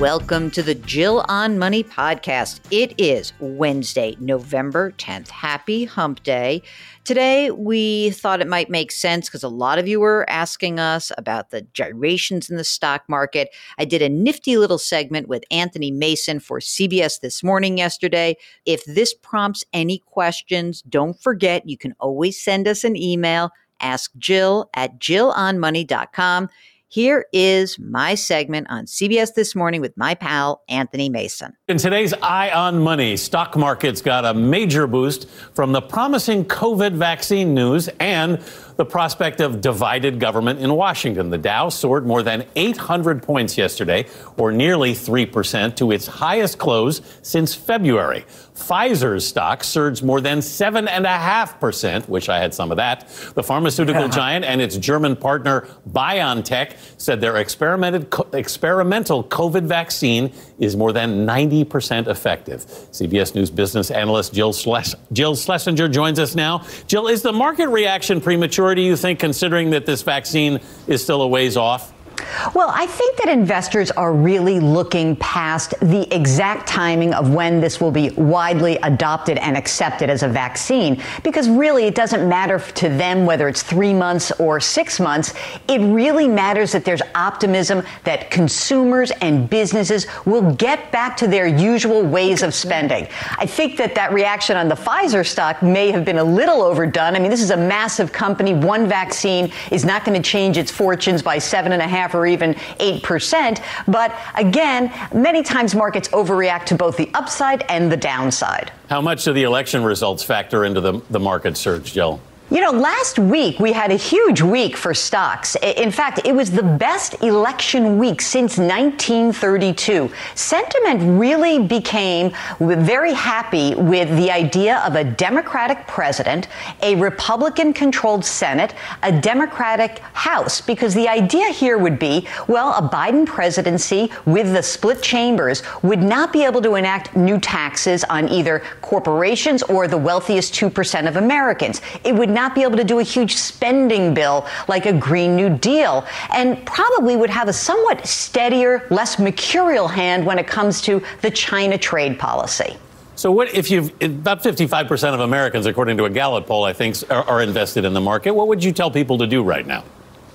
Welcome to the Jill on Money podcast. It is Wednesday, November 10th. Happy hump day. Today, we thought it might make sense because a lot of you were asking us about the gyrations in the stock market. I did a nifty little segment with Anthony Mason for CBS This Morning yesterday. If this prompts any questions, don't forget you can always send us an email. Ask Jill at jillonmoney.com. Here is my segment on CBS This Morning with my pal, Anthony Mason. In today's Eye on Money, stock markets got a major boost from the promising COVID vaccine news and the prospect of divided government in Washington. The Dow soared more than 800 points yesterday, or nearly 3%, to its highest close since February. Pfizer's stock surged more than 7.5%, which I had some of that. The pharmaceutical giant and its German partner BioNTech said their experimental COVID vaccine is more than 90% effective. CBS News business analyst Jill, Jill Schlesinger joins us now. Jill, is the market reaction premature? do you think, considering that this vaccine is still a ways off? Well, I think that investors are really looking past the exact timing of when this will be widely adopted and accepted as a vaccine, because really it doesn't matter to them whether it's three months or six months. It really matters that there's optimism that consumers and businesses will get back to their usual ways of spending. I think that that reaction on the Pfizer stock may have been a little overdone. I mean, this is a massive company. One vaccine is not going to change its fortunes by seven and a half or even 8%. But again, many times markets overreact to both the upside and the downside. How much do the election results factor into the, the market surge, Jill? You know, last week we had a huge week for stocks. In fact, it was the best election week since 1932. Sentiment really became very happy with the idea of a Democratic president, a Republican controlled Senate, a Democratic House, because the idea here would be well, a Biden presidency with the split chambers would not be able to enact new taxes on either corporations or the wealthiest 2% of Americans. It would not be able to do a huge spending bill like a Green New Deal, and probably would have a somewhat steadier, less mercurial hand when it comes to the China trade policy. So, what if you've about 55% of Americans, according to a Gallup poll, I think, are, are invested in the market? What would you tell people to do right now?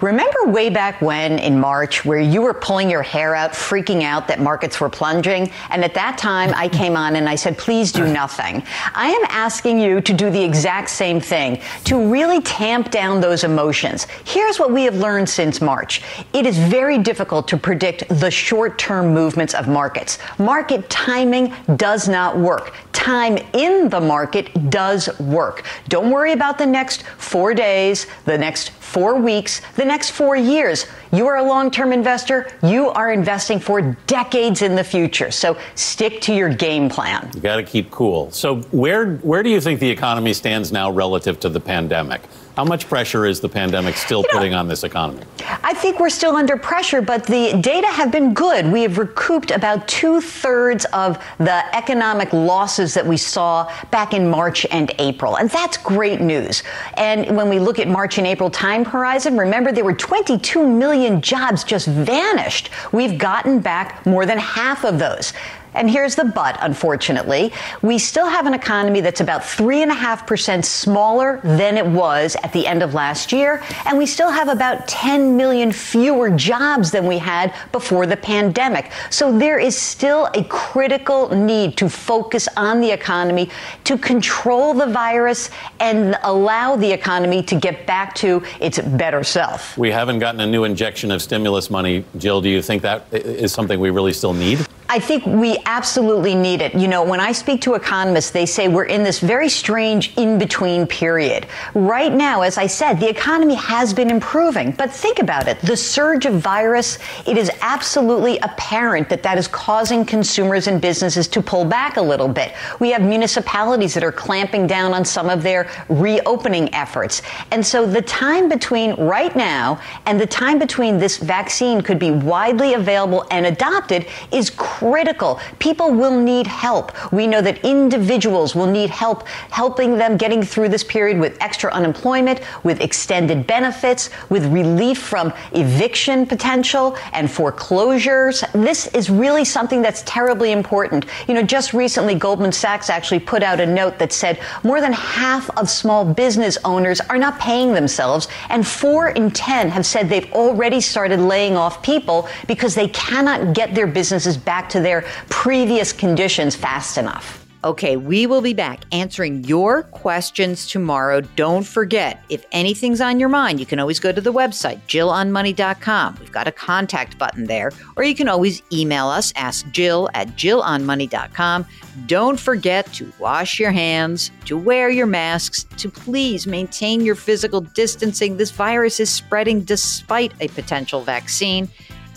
Remember way back when in March where you were pulling your hair out, freaking out that markets were plunging? And at that time, I came on and I said, please do nothing. I am asking you to do the exact same thing, to really tamp down those emotions. Here's what we have learned since March it is very difficult to predict the short term movements of markets. Market timing does not work. Time in the market does work. Don't worry about the next four days, the next four weeks, the next four years. You are a long term investor. You are investing for decades in the future. So stick to your game plan. You got to keep cool. So, where, where do you think the economy stands now relative to the pandemic? How much pressure is the pandemic still you know, putting on this economy? I think we're still under pressure, but the data have been good. We have recouped about two thirds of the economic losses that we saw back in March and April. And that's great news. And when we look at March and April time horizon, remember there were 22 million jobs just vanished. We've gotten back more than half of those. And here's the but, unfortunately. We still have an economy that's about 3.5% smaller than it was at the end of last year. And we still have about 10 million fewer jobs than we had before the pandemic. So there is still a critical need to focus on the economy, to control the virus, and allow the economy to get back to its better self. We haven't gotten a new injection of stimulus money. Jill, do you think that is something we really still need? I think we absolutely need it. You know, when I speak to economists, they say we're in this very strange in between period. Right now, as I said, the economy has been improving. But think about it the surge of virus, it is absolutely apparent that that is causing consumers and businesses to pull back a little bit. We have municipalities that are clamping down on some of their reopening efforts. And so the time between right now and the time between this vaccine could be widely available and adopted is critical. People will need help. We know that individuals will need help helping them getting through this period with extra unemployment, with extended benefits, with relief from eviction potential and foreclosures. This is really something that's terribly important. You know, just recently, Goldman Sachs actually put out a note that said more than half of small business owners are not paying themselves, and four in 10 have said they've already started laying off people because they cannot get their businesses back back to their previous conditions fast enough. Okay, we will be back answering your questions tomorrow. Don't forget, if anything's on your mind, you can always go to the website, jillonmoney.com. We've got a contact button there, or you can always email us, ask Jill at jillonmoney.com. Don't forget to wash your hands, to wear your masks, to please maintain your physical distancing. This virus is spreading despite a potential vaccine.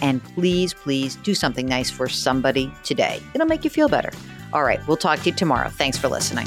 And please, please do something nice for somebody today. It'll make you feel better. All right, we'll talk to you tomorrow. Thanks for listening.